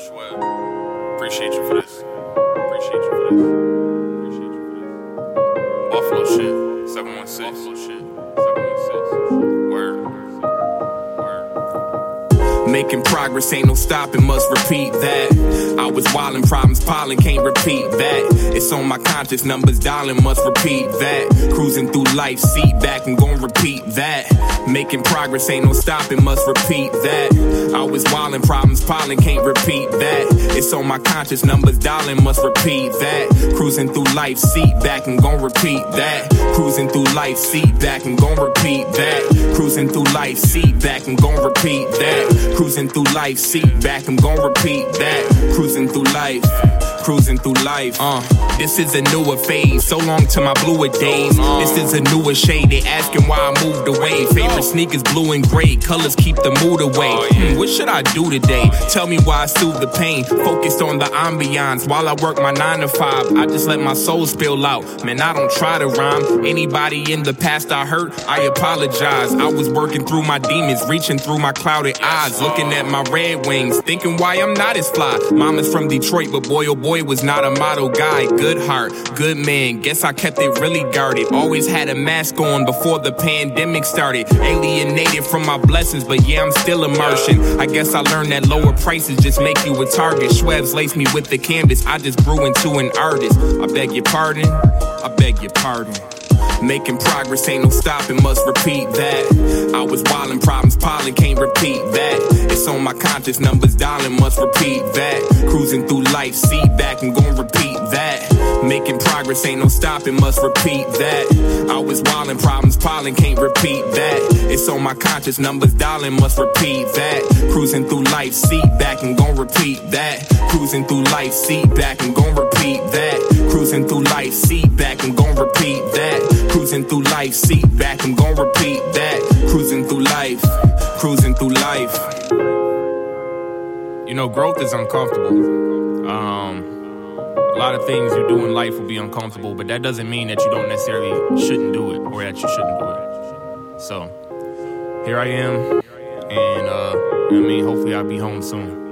swear. Appreciate you for this. Appreciate you for this. Appreciate you for this. Buffalo shit. 716. Buffalo shit. 716. Word. Making progress ain't no stopping, must repeat that. I was wildin', problems piling, can't repeat that. It's on my conscience, numbers dialing, must repeat that. Cruising through life, seat back, and gon' repeat that. Making progress ain't no stopping, must repeat that. I was wildin', problems piling, can't repeat that. It's on my conscious, numbers dialing, must repeat that. Cruising through life, seat back and gon' repeat that. Cruising through life, seat back and gon' repeat that. Cruising through life, seat back and gon' repeat that. Cruising through life, seat back, I'm gon' repeat that. Cruising through life, cruising through life. Uh, this is a newer phase, so long to my bluer days. This is a newer shade, they asking why I moved away. Favorite sneakers, blue and gray, colors keep the mood away. Hmm, what should I do today? Tell me why I soothe the pain. Focused on the ambiance while I work my nine to five. I just let my soul spill out. Man, I don't try to rhyme. Anybody in the past I hurt, I apologize. I was working through my demons, reaching through my clouded eyes, looking at my red wings, thinking why I'm not as fly. Mama's from Detroit, but boy oh boy was not a model guy. Good heart, good man. Guess I kept it really guarded. Always had a mask on before the pandemic started. Alienated from my blessings, but yeah, I'm still immersion. I guess I learned that lower prices just make you a target. Shwevs laced me with the canvas. I just grew into an artist. I beg your pardon. I beg your pardon. Making progress, ain't no stopping, must repeat that. I was wildin', problems piling, can't repeat conscious, numbers dialing, must repeat that. Cruising through life, seat back and gon' repeat that. Making progress, ain't no stopping, must repeat that. I was wildin', problems piling, can't repeat that. It's on my conscious, numbers dialing, must repeat that. Cruising through life, seat back and gon' repeat that. Cruising through life, seat back and gon' repeat that. Cruising through life, seat back and gon' repeat that. Cruising through life, seat back, I'm gon' repeat that. Cruising through life, cruising through life. You know, growth is uncomfortable. Um, a lot of things you do in life will be uncomfortable, but that doesn't mean that you don't necessarily shouldn't do it or that you shouldn't do it. So, here I am, and uh, I mean, hopefully I'll be home soon.